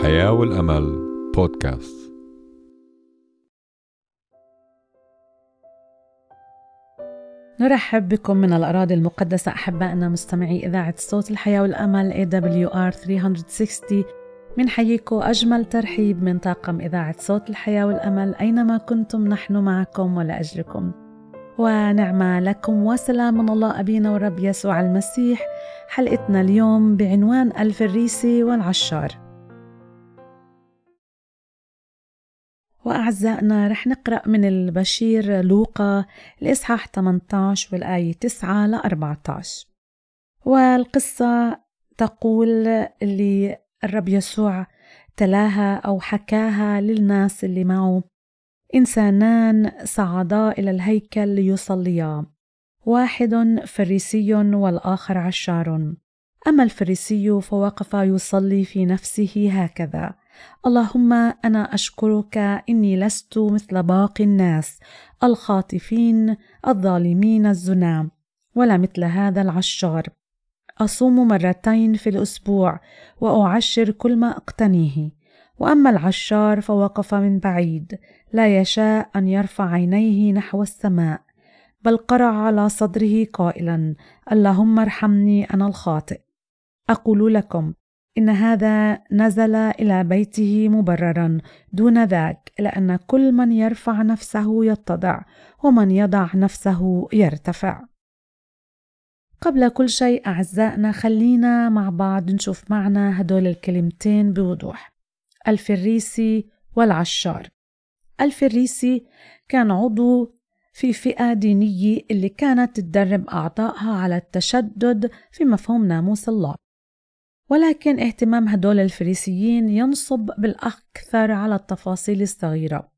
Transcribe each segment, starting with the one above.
الحياة والأمل بودكاست نرحب بكم من الأراضي المقدسة أحبائنا مستمعي إذاعة صوت الحياة والأمل AWR 360 من حييكم أجمل ترحيب من طاقم إذاعة صوت الحياة والأمل أينما كنتم نحن معكم ولأجلكم ونعمة لكم وسلام من الله أبينا والرب يسوع المسيح. حلقتنا اليوم بعنوان الفريسي والعشار. وأعزائنا رح نقرأ من البشير لوقا الإصحاح 18 والآية 9 ل 14 والقصة تقول اللي الرب يسوع تلاها أو حكاها للناس اللي معه. إنسانان صعدا إلى الهيكل ليصليا واحد فريسي والآخر عشار. أما الفريسي فوقف يصلي في نفسه هكذا. اللهم أنا أشكرك إني لست مثل باقي الناس الخاطفين الظالمين الزنا ولا مثل هذا العشار. أصوم مرتين في الأسبوع وأعشر كل ما أقتنيه. وأما العشار فوقف من بعيد لا يشاء أن يرفع عينيه نحو السماء بل قرع على صدره قائلا اللهم ارحمني أنا الخاطئ. أقول لكم إن هذا نزل إلى بيته مبررا دون ذاك لأن كل من يرفع نفسه يتضع ومن يضع نفسه يرتفع. قبل كل شيء أعزائنا خلينا مع بعض نشوف معنا هدول الكلمتين بوضوح. الفريسي والعشار. الفريسي كان عضو في فئة دينية اللي كانت تدرب أعضائها على التشدد في مفهوم ناموس الله. ولكن اهتمام هدول الفريسيين ينصب بالأكثر على التفاصيل الصغيرة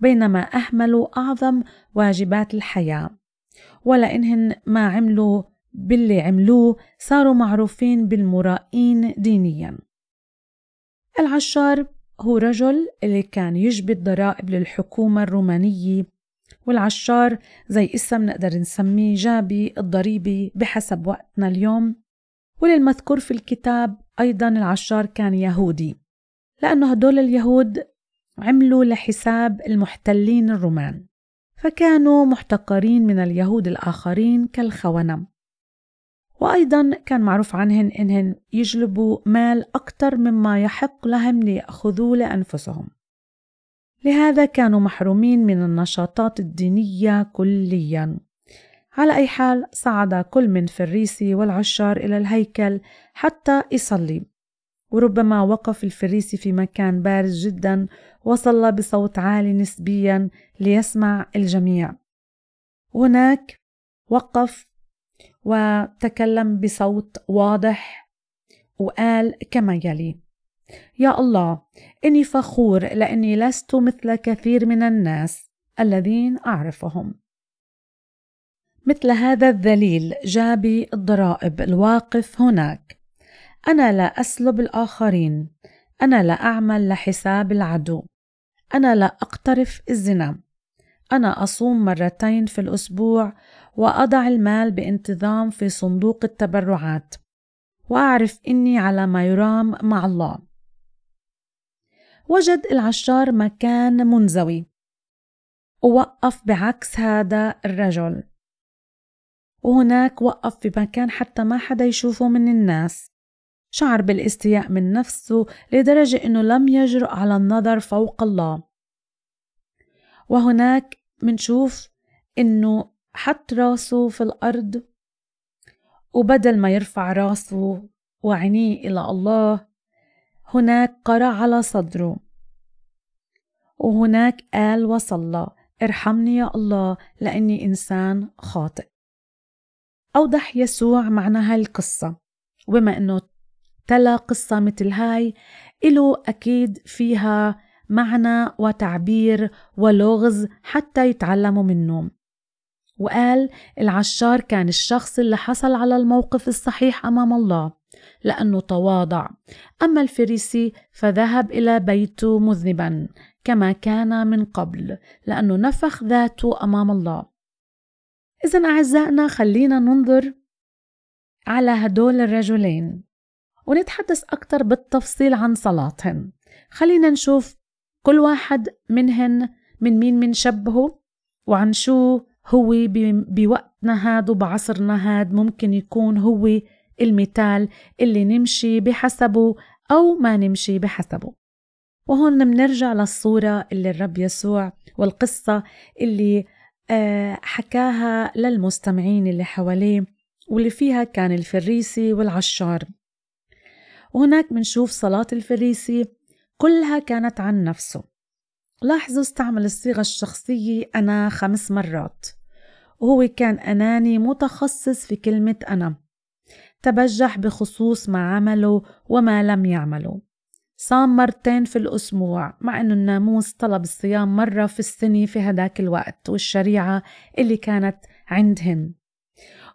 بينما أهملوا أعظم واجبات الحياة. ولأنهن ما عملوا باللي عملوه صاروا معروفين بالمرائين دينيا. العشار هو رجل اللي كان يجبي الضرائب للحكومة الرومانية والعشار زي اسم نقدر نسميه جابي الضريبي بحسب وقتنا اليوم وللمذكور في الكتاب أيضا العشار كان يهودي لأنه هدول اليهود عملوا لحساب المحتلين الرومان فكانوا محتقرين من اليهود الآخرين كالخونة وأيضا كان معروف عنهن إنهن يجلبوا مال أكثر مما يحق لهم ليأخذوه لأنفسهم. لهذا كانوا محرومين من النشاطات الدينية كليا. على أي حال صعد كل من فريسي والعشار إلى الهيكل حتى يصلي. وربما وقف الفريسي في مكان بارز جدا وصلى بصوت عالي نسبيا ليسمع الجميع. هناك وقف وتكلم بصوت واضح وقال كما يلي يا الله إني فخور لأني لست مثل كثير من الناس الذين أعرفهم. مثل هذا الذليل جابي الضرائب الواقف هناك. أنا لا أسلب الآخرين أنا لا أعمل لحساب العدو أنا لا أقترف الزنا. أنا أصوم مرتين في الأسبوع وأضع المال بانتظام في صندوق التبرعات وأعرف إني على ما يرام مع الله. وجد العشار مكان منزوي. ووقف بعكس هذا الرجل. وهناك وقف في مكان حتى ما حدا يشوفه من الناس. شعر بالاستياء من نفسه لدرجة أنه لم يجرؤ على النظر فوق الله. وهناك منشوف أنه حط راسه في الأرض وبدل ما يرفع راسه وعينيه إلى الله هناك قرأ على صدره. وهناك قال وصلى ارحمني يا الله لأني إنسان خاطئ. أوضح يسوع معنى هاي القصة. وبما أنه تلا قصة مثل هاي إله أكيد فيها معنى وتعبير ولغز حتى يتعلموا منه. وقال العشار كان الشخص اللي حصل على الموقف الصحيح أمام الله لأنه تواضع. أما الفريسي فذهب إلى بيته مذنبا كما كان من قبل لأنه نفخ ذاته أمام الله. إذا أعزائنا خلينا ننظر على هدول الرجلين ونتحدث أكثر بالتفصيل عن صلاتهم. خلينا نشوف كل واحد منهن من مين منشبهه وعن شو هو بوقتنا هاد وبعصرنا هاد ممكن يكون هو المثال اللي نمشي بحسبه أو ما نمشي بحسبه. وهون منرجع للصورة اللي الرب يسوع والقصة اللي حكاها للمستمعين اللي حواليه واللي فيها كان الفريسي والعشار. وهناك منشوف صلاة الفريسي كلها كانت عن نفسه. لاحظوا استعمل الصيغة الشخصية أنا خمس مرات. وهو كان أناني متخصص في كلمة أنا. تبجح بخصوص ما عمله وما لم يعمله. صام مرتين في الأسبوع مع أنه الناموس طلب الصيام مرة في السنة في هداك الوقت والشريعة اللي كانت عندهم.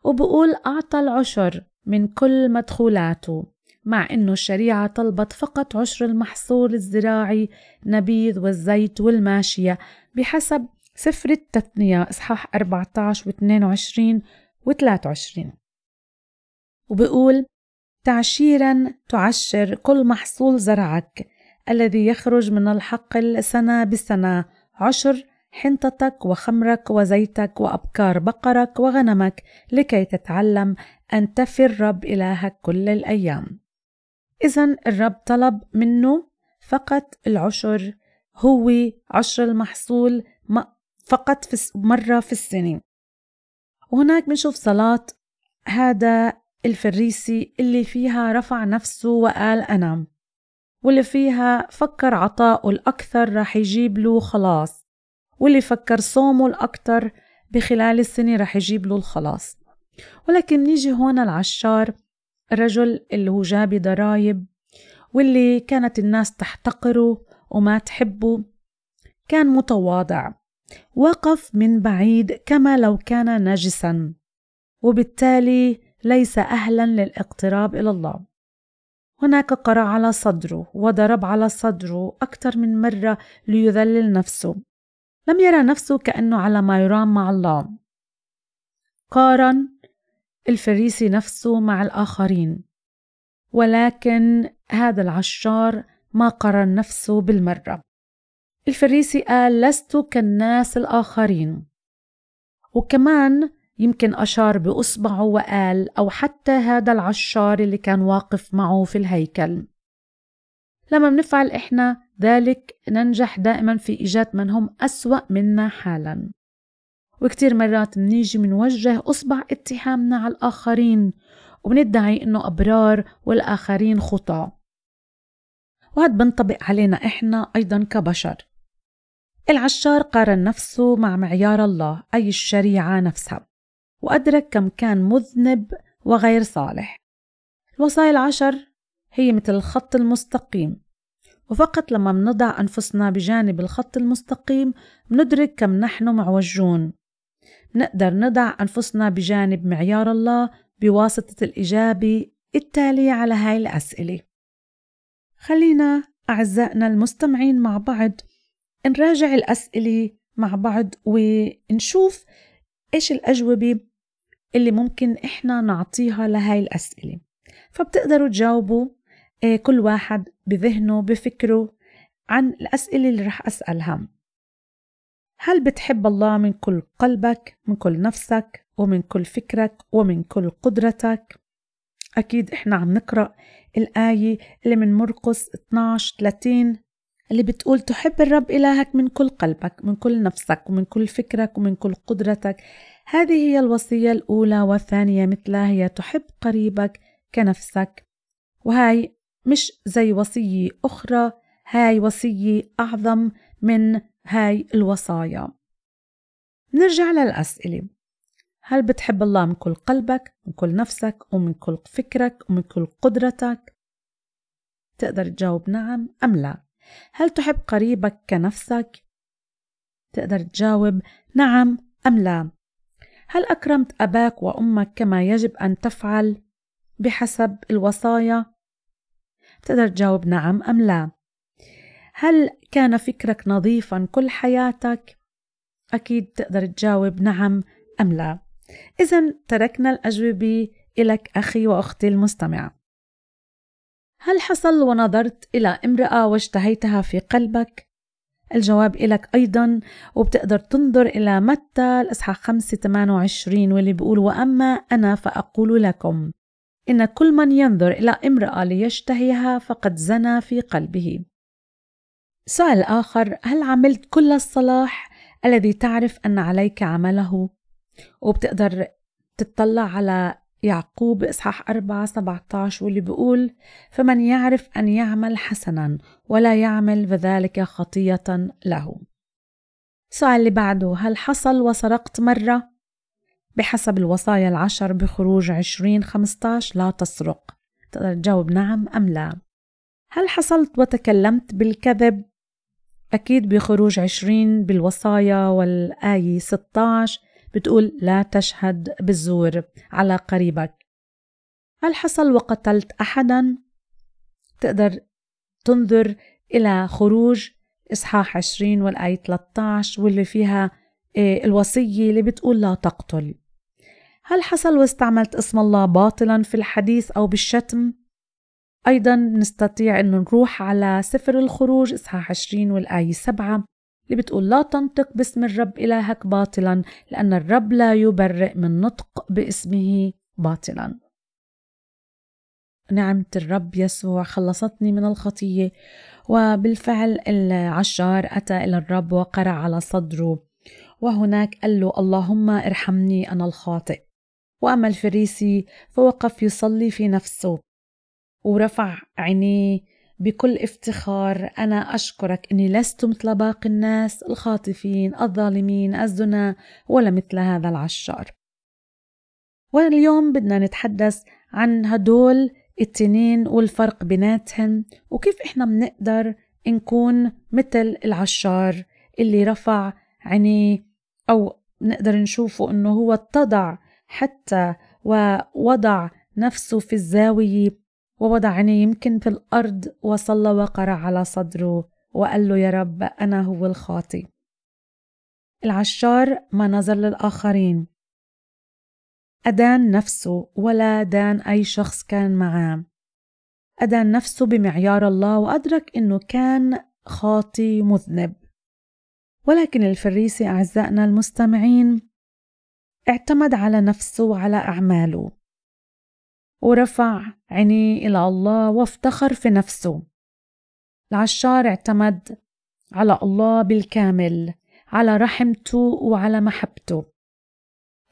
وبقول أعطى العشر من كل مدخولاته مع أنه الشريعة طلبت فقط عشر المحصول الزراعي نبيذ والزيت والماشية بحسب سفر التثنية إصحاح 14 و 22 و 23 وبقول تعشيرا تعشر كل محصول زرعك الذي يخرج من الحقل سنة بسنة عشر حنطتك وخمرك وزيتك وأبكار بقرك وغنمك لكي تتعلم أن تفي الرب إلهك كل الأيام. إذا الرب طلب منه فقط العشر هو عشر المحصول فقط في مرة في السنة. وهناك بنشوف صلاة هذا الفريسي اللي فيها رفع نفسه وقال أنا واللي فيها فكر عطاءه الأكثر رح يجيب له خلاص واللي فكر صومه الأكثر بخلال السنة رح يجيب له الخلاص. ولكن نيجي هون العشار الرجل اللي هو جابي ضرايب واللي كانت الناس تحتقره وما تحبه كان متواضع وقف من بعيد كما لو كان نجسا وبالتالي ليس أهلا للاقتراب إلى الله. هناك قرع على صدره وضرب على صدره أكثر من مرة ليذلل نفسه. لم يرى نفسه كأنه على ما يرام مع الله. قارن الفريسي نفسه مع الآخرين. ولكن هذا العشار ما قارن نفسه بالمرة. الفريسي قال لست كالناس الآخرين. وكمان يمكن أشار بإصبعه وقال أو حتى هذا العشار اللي كان واقف معه في الهيكل. لما بنفعل إحنا ذلك ننجح دائما في إيجاد من هم أسوأ منا حالا. وكتير مرات منيجي منوجه أصبع اتهامنا على الآخرين وبندعي إنه أبرار والآخرين خطى وهذا بنطبق علينا إحنا أيضا كبشر. العشار قارن نفسه مع معيار الله أي الشريعة نفسها. وأدرك كم كان مذنب وغير صالح. الوصايا العشر هي مثل الخط المستقيم. وفقط لما منضع أنفسنا بجانب الخط المستقيم مندرك كم نحن معوجون. نقدر نضع أنفسنا بجانب معيار الله بواسطة الإجابة التالية على هاي الأسئلة. خلينا أعزائنا المستمعين مع بعض نراجع الأسئلة مع بعض ونشوف إيش الأجوبة اللي ممكن إحنا نعطيها لهاي الأسئلة. فبتقدروا تجاوبوا آه، كل واحد بذهنه بفكره عن الأسئلة اللي رح أسألها. هل بتحب الله من كل قلبك من كل نفسك ومن كل فكرك ومن كل قدرتك؟ أكيد إحنا عم نقرأ الآية اللي من مرقس 12 30 اللي بتقول تحب الرب إلهك من كل قلبك من كل نفسك ومن كل فكرك ومن كل قدرتك. هذه هي الوصية الأولى والثانية مثلها هي تحب قريبك كنفسك. وهاي مش زي وصية أخرى هاي وصية أعظم من هاي الوصايا. نرجع للأسئلة. هل بتحب الله من كل قلبك من كل نفسك ومن كل فكرك ومن كل قدرتك؟ تقدر تجاوب نعم أم لا. هل تحب قريبك كنفسك؟ تقدر تجاوب نعم أم لا. هل أكرمت أباك وأمك كما يجب أن تفعل بحسب الوصايا؟ تقدر تجاوب نعم أم لا. هل كان فكرك نظيفا كل حياتك؟ أكيد تقدر تجاوب نعم أم لا. إذا تركنا الأجوبة إلك أخي وأختي المستمع. هل حصل ونظرت إلى امرأة واشتهيتها في قلبك؟ الجواب إلك أيضا وبتقدر تنظر إلى متى الإصحاح 5 28 واللي بيقول وأما أنا فأقول لكم. إن كل من ينظر إلى امرأة ليشتهيها فقد زنى في قلبه. سؤال آخر هل عملت كل الصلاح الذي تعرف أن عليك عمله؟ وبتقدر تطلع على يعقوب إصحاح 4 17 واللي بيقول فمن يعرف أن يعمل حسنا ولا يعمل فذلك خطية له السؤال اللي بعده هل حصل وسرقت مرة؟ بحسب الوصايا العشر بخروج 20 15 لا تسرق تقدر تجاوب نعم أم لا هل حصلت وتكلمت بالكذب؟ أكيد بخروج 20 بالوصايا والآية 16 بتقول لا تشهد بالزور على قريبك هل حصل وقتلت أحدا؟ تقدر تنظر إلى خروج إصحاح 20 والآية 13 واللي فيها آه، الوصية اللي بتقول لا تقتل هل حصل واستعملت اسم الله باطلا في الحديث أو بالشتم؟ أيضا نستطيع أن نروح على سفر الخروج إصحاح 20 والآية 7 اللي بتقول لا تنطق باسم الرب إلهك باطلا لأن الرب لا يبرئ من نطق باسمه باطلا. نعمة الرب يسوع خلصتني من الخطية وبالفعل العشار أتى إلى الرب وقرع على صدره. وهناك قال له اللهم ارحمني أنا الخاطئ. وأما الفريسي فوقف يصلي في نفسه. ورفع عينيه بكل افتخار أنا أشكرك أني لست مثل باقي الناس الخاطفين الظالمين الزنا ولا مثل هذا العشار. واليوم بدنا نتحدث عن هدول التنين والفرق بيناتهم وكيف إحنا بنقدر نكون مثل العشار اللي رفع عينيه أو نقدر نشوفه إنه هو اتضع حتى ووضع نفسه في الزاوية ووضع عينيه يمكن في الأرض وصلى وقرع على صدره وقال له يا رب أنا هو الخاطي. العشار ما نظر للآخرين. أدان نفسه ولا دان أي شخص كان معاه. أدان نفسه بمعيار الله وأدرك أنه كان خاطي مذنب. ولكن الفريسي أعزائنا المستمعين اعتمد على نفسه وعلى أعماله. ورفع عينيه إلى الله وافتخر في نفسه. العشار اعتمد على الله بالكامل على رحمته وعلى محبته.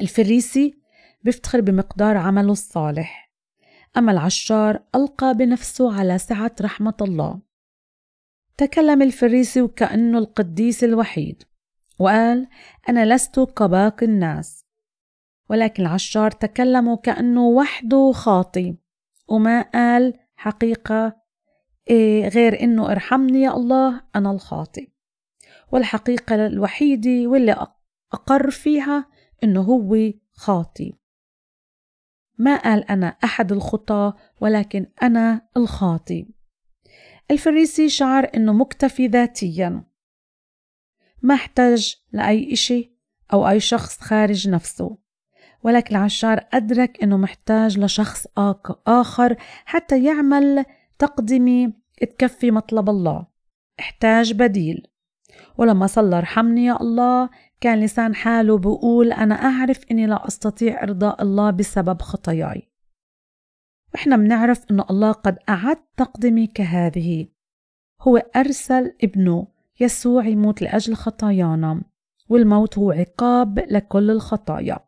الفريسي بيفتخر بمقدار عمله الصالح. أما العشار ألقى بنفسه على سعة رحمة الله. تكلم الفريسي وكأنه القديس الوحيد وقال أنا لست كباقي الناس. ولكن العشار تكلم كأنه وحده خاطي. وما قال حقيقة إيه غير إنه ارحمني يا الله أنا الخاطي. والحقيقة الوحيدة واللي أقر فيها إنه هو خاطي. ما قال أنا أحد الخطى ولكن أنا الخاطي. الفريسي شعر إنه مكتفي ذاتيا. ما احتاج لأي إشي أو أي شخص خارج نفسه. ولكن العشار أدرك أنه محتاج لشخص آخر حتى يعمل تقدمة تكفي مطلب الله. احتاج بديل. ولما صلى ارحمني يا الله كان لسان حاله بقول أنا أعرف أني لا أستطيع إرضاء الله بسبب خطاياي. وإحنا بنعرف أن الله قد أعد تقدمة كهذه. هو أرسل ابنه يسوع يموت لأجل خطايانا والموت هو عقاب لكل الخطايا.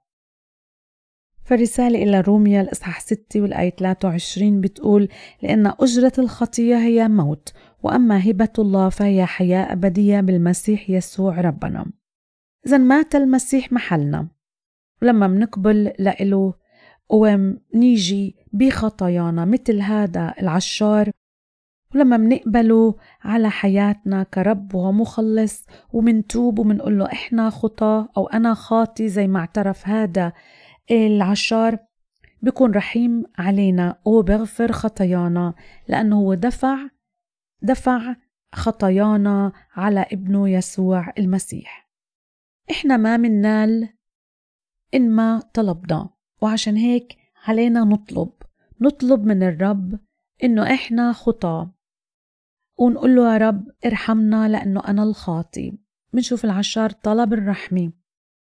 فالرسالة إلى روميا الإصحاح 6 والآية 23 بتقول لأن أجرة الخطية هي موت وأما هبة الله فهي حياة أبدية بالمسيح يسوع ربنا. إذا مات المسيح محلنا. ولما منقبل لإله ونيجي بخطايانا مثل هذا العشار ولما منقبله على حياتنا كرب ومخلص ومنتوب ومنقول له إحنا خطاة أو أنا خاطي زي ما اعترف هذا العشار بيكون رحيم علينا وبغفر خطايانا لأنه هو دفع دفع خطايانا على ابنه يسوع المسيح. إحنا ما مننال إن ما طلبنا وعشان هيك علينا نطلب نطلب من الرب إنه إحنا خطاة ونقول له يا رب ارحمنا لأنه أنا الخاطي. منشوف العشار طلب الرحمة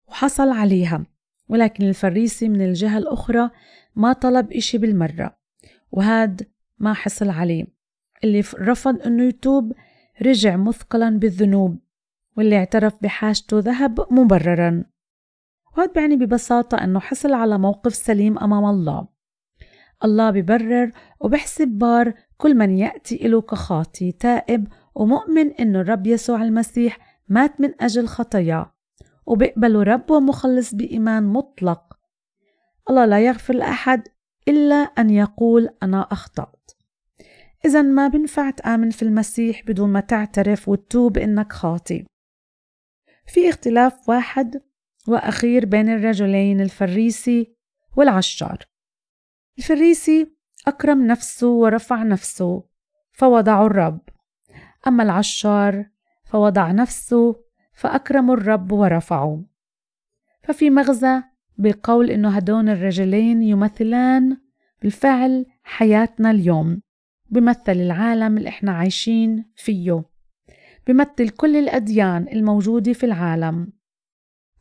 وحصل عليها. ولكن الفريسي من الجهة الأخرى ما طلب إشي بالمرة وهاد ما حصل عليه. اللي رفض أنه يتوب رجع مثقلا بالذنوب واللي اعترف بحاجته ذهب مبررا. وهذا بيعني ببساطة أنه حصل على موقف سليم أمام الله. الله ببرر وبحسب بار كل من يأتي إله كخاطي تائب ومؤمن إنه الرب يسوع المسيح مات من أجل خطاياه وبيقبله رب ومخلص بإيمان مطلق. الله لا يغفر لأحد إلا أن يقول أنا أخطأت. إذا ما بنفع تآمن في المسيح بدون ما تعترف وتتوب إنك خاطي. في اختلاف واحد وأخير بين الرجلين الفريسي والعشار. الفريسي أكرم نفسه ورفع نفسه فوضع الرب. أما العشار فوضع نفسه فأكرموا الرب ورفعوا ففي مغزى بقول إنه هدون الرجلين يمثلان بالفعل حياتنا اليوم بمثل العالم اللي إحنا عايشين فيه بمثل كل الأديان الموجودة في العالم.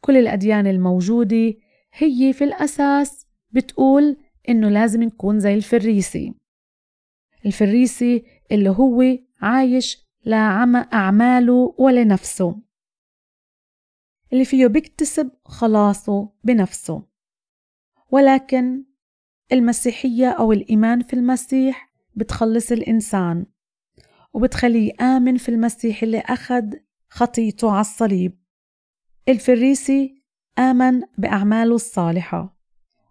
كل الأديان الموجودة هي في الأساس بتقول إنه لازم نكون زي الفريسي. الفريسي اللي هو عايش لأعماله ولنفسه اللي فيه بيكتسب خلاصه بنفسه. ولكن المسيحية أو الإيمان في المسيح بتخلص الإنسان وبتخليه آمن في المسيح اللي أخذ خطيته على الصليب. الفريسي آمن بأعماله الصالحة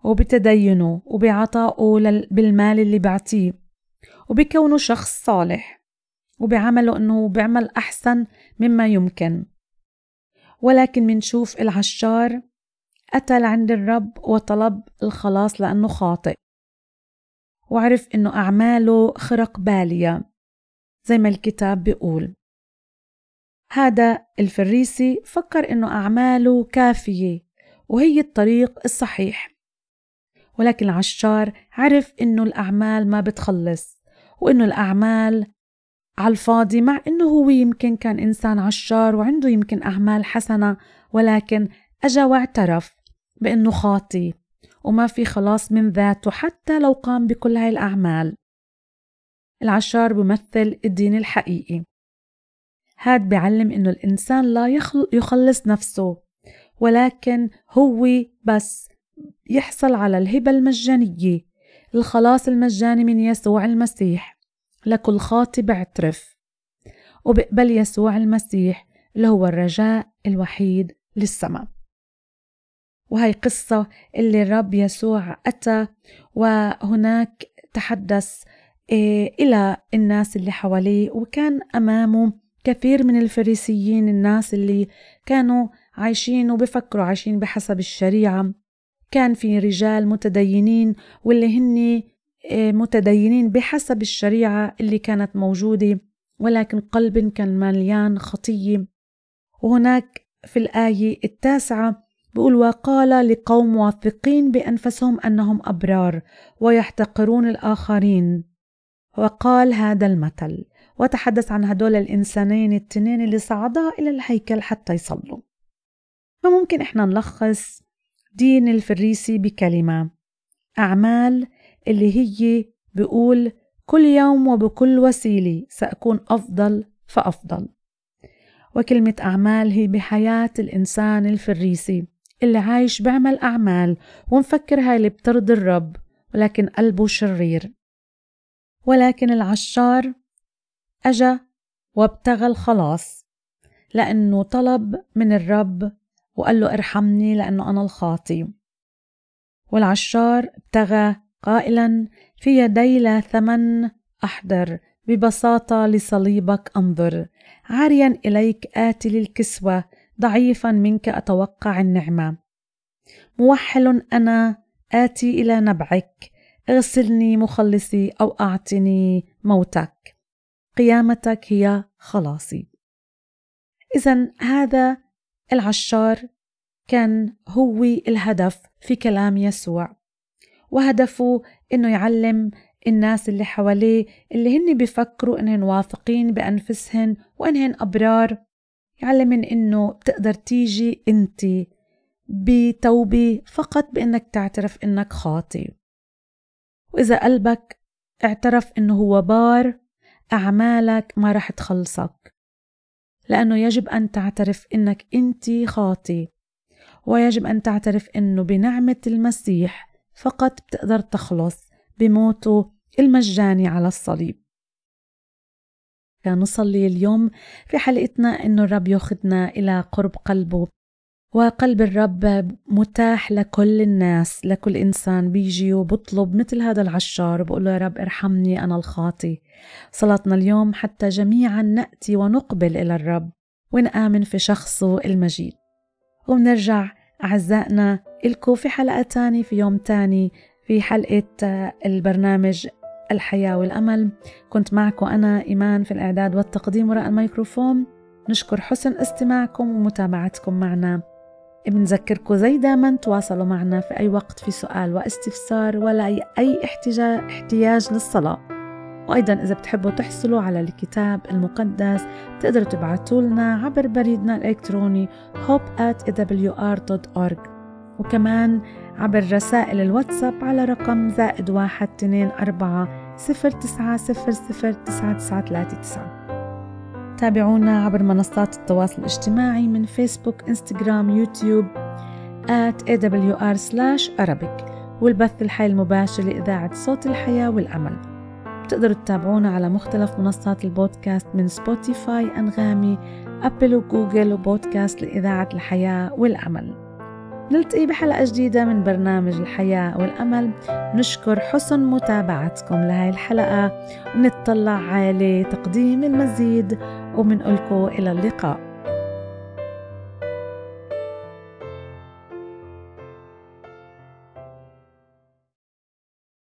وبتدينه وبعطائه بالمال اللي بعطيه وبكونه شخص صالح وبعمله إنه بيعمل أحسن مما يمكن. ولكن منشوف العشار أتى لعند الرب وطلب الخلاص لأنه خاطئ. وعرف إنه أعماله خرق بالية زي ما الكتاب بيقول. هذا الفريسي فكر إنه أعماله كافية وهي الطريق الصحيح. ولكن العشار عرف إنه الأعمال ما بتخلص وإنه الأعمال على الفاضي مع إنه هو يمكن كان إنسان عشار وعنده يمكن أعمال حسنة ولكن أجا واعترف بإنه خاطي وما في خلاص من ذاته حتى لو قام بكل هاي الأعمال. العشار بمثل الدين الحقيقي. هاد بيعلم إنه الإنسان لا يخلص نفسه ولكن هو بس يحصل على الهبة المجانية الخلاص المجاني من يسوع المسيح. لكل خاطي بعترف وبقبل يسوع المسيح اللي هو الرجاء الوحيد للسماء. وهي قصة اللي الرب يسوع أتى وهناك تحدث إيه، إلى الناس اللي حواليه. وكان أمامه كثير من الفريسيين الناس اللي كانوا عايشين وبفكروا عايشين بحسب الشريعة. كان في رجال متدينين واللي هن متدينين بحسب الشريعة اللي كانت موجودة ولكن قلب كان مليان خطية. وهناك في الآية التاسعة بيقول وقال لقوم واثقين بأنفسهم أنهم أبرار ويحتقرون الآخرين وقال هذا المثل وتحدث عن هدول الإنسانين التنين اللي صعدا إلى الهيكل حتى يصلوا فممكن إحنا نلخص دين الفريسي بكلمة أعمال اللي هي بيقول كل يوم وبكل وسيلة سأكون أفضل فأفضل. وكلمة أعمال هي بحياة الإنسان الفريسي اللي عايش بعمل أعمال ومفكر هاي اللي بترضي الرب ولكن قلبه شرير. ولكن العشار أجا وابتغى الخلاص لأنه طلب من الرب وقال له ارحمني لأنه أنا الخاطي. والعشار ابتغى قائلا في يدي لا ثمن أحضر ببساطة لصليبك أنظر. عاريا إليك آتي للكسوة ضعيفا منك أتوقع النعمة. موحل أنا آتي إلى نبعك. اغسلني مخلصي أو أعطني موتك. قيامتك هي خلاصي. إذا هذا العشار كان هو الهدف في كلام يسوع. وهدفه إنه يعلم الناس اللي حواليه اللي هن بيفكروا إنهن واثقين بأنفسهن وإنهن أبرار. يعلمن إنه بتقدر تيجي أنت بتوبة فقط بإنك تعترف إنك خاطي وإذا قلبك اعترف إنه هو بار أعمالك ما رح تخلصك. لأنه يجب أن تعترف إنك أنت خاطي ويجب أن تعترف إنه بنعمة المسيح فقط بتقدر تخلص بموته المجاني على الصليب. نصلي اليوم في حلقتنا إنه الرب ياخذنا إلى قرب قلبه وقلب الرب متاح لكل الناس لكل إنسان بيجي وبطلب مثل هذا العشار وبقول له يا رب ارحمني أنا الخاطي. صلاتنا اليوم حتى جميعا نأتي ونقبل إلى الرب ونآمن في شخصه المجيد. وبنرجع أعزائنا إلكو في حلقة تاني في يوم تاني في حلقة البرنامج الحياة والأمل. كنت معكم أنا إيمان في الإعداد والتقديم وراء الميكروفون. نشكر حسن استماعكم ومتابعتكم معنا. بنذكركم زي دايما تواصلوا معنا في أي وقت في سؤال واستفسار ولا أي احتياج للصلاة. وأيضا إذا بتحبوا تحصلوا على الكتاب المقدس تقدروا تبعتوا لنا عبر بريدنا الإلكتروني hope at awr.org وكمان عبر رسائل الواتساب على رقم زائد واحد تنين أربعة صفر تسعة صفر صفر تسعة تسعة ثلاثة تسعة. تابعونا عبر منصات التواصل الاجتماعي من فيسبوك إنستغرام يوتيوب at awr والبث الحي المباشر لإذاعة صوت الحياة والأمل. بتقدروا تتابعونا على مختلف منصات البودكاست من سبوتيفاي أنغامي أبل وجوجل بودكاست لإذاعة الحياة والأمل. نلتقي بحلقة جديدة من برنامج الحياة والأمل. نشكر حسن متابعتكم لهاي الحلقة ونتطلع على تقديم المزيد ومنقلكم إلى اللقاء.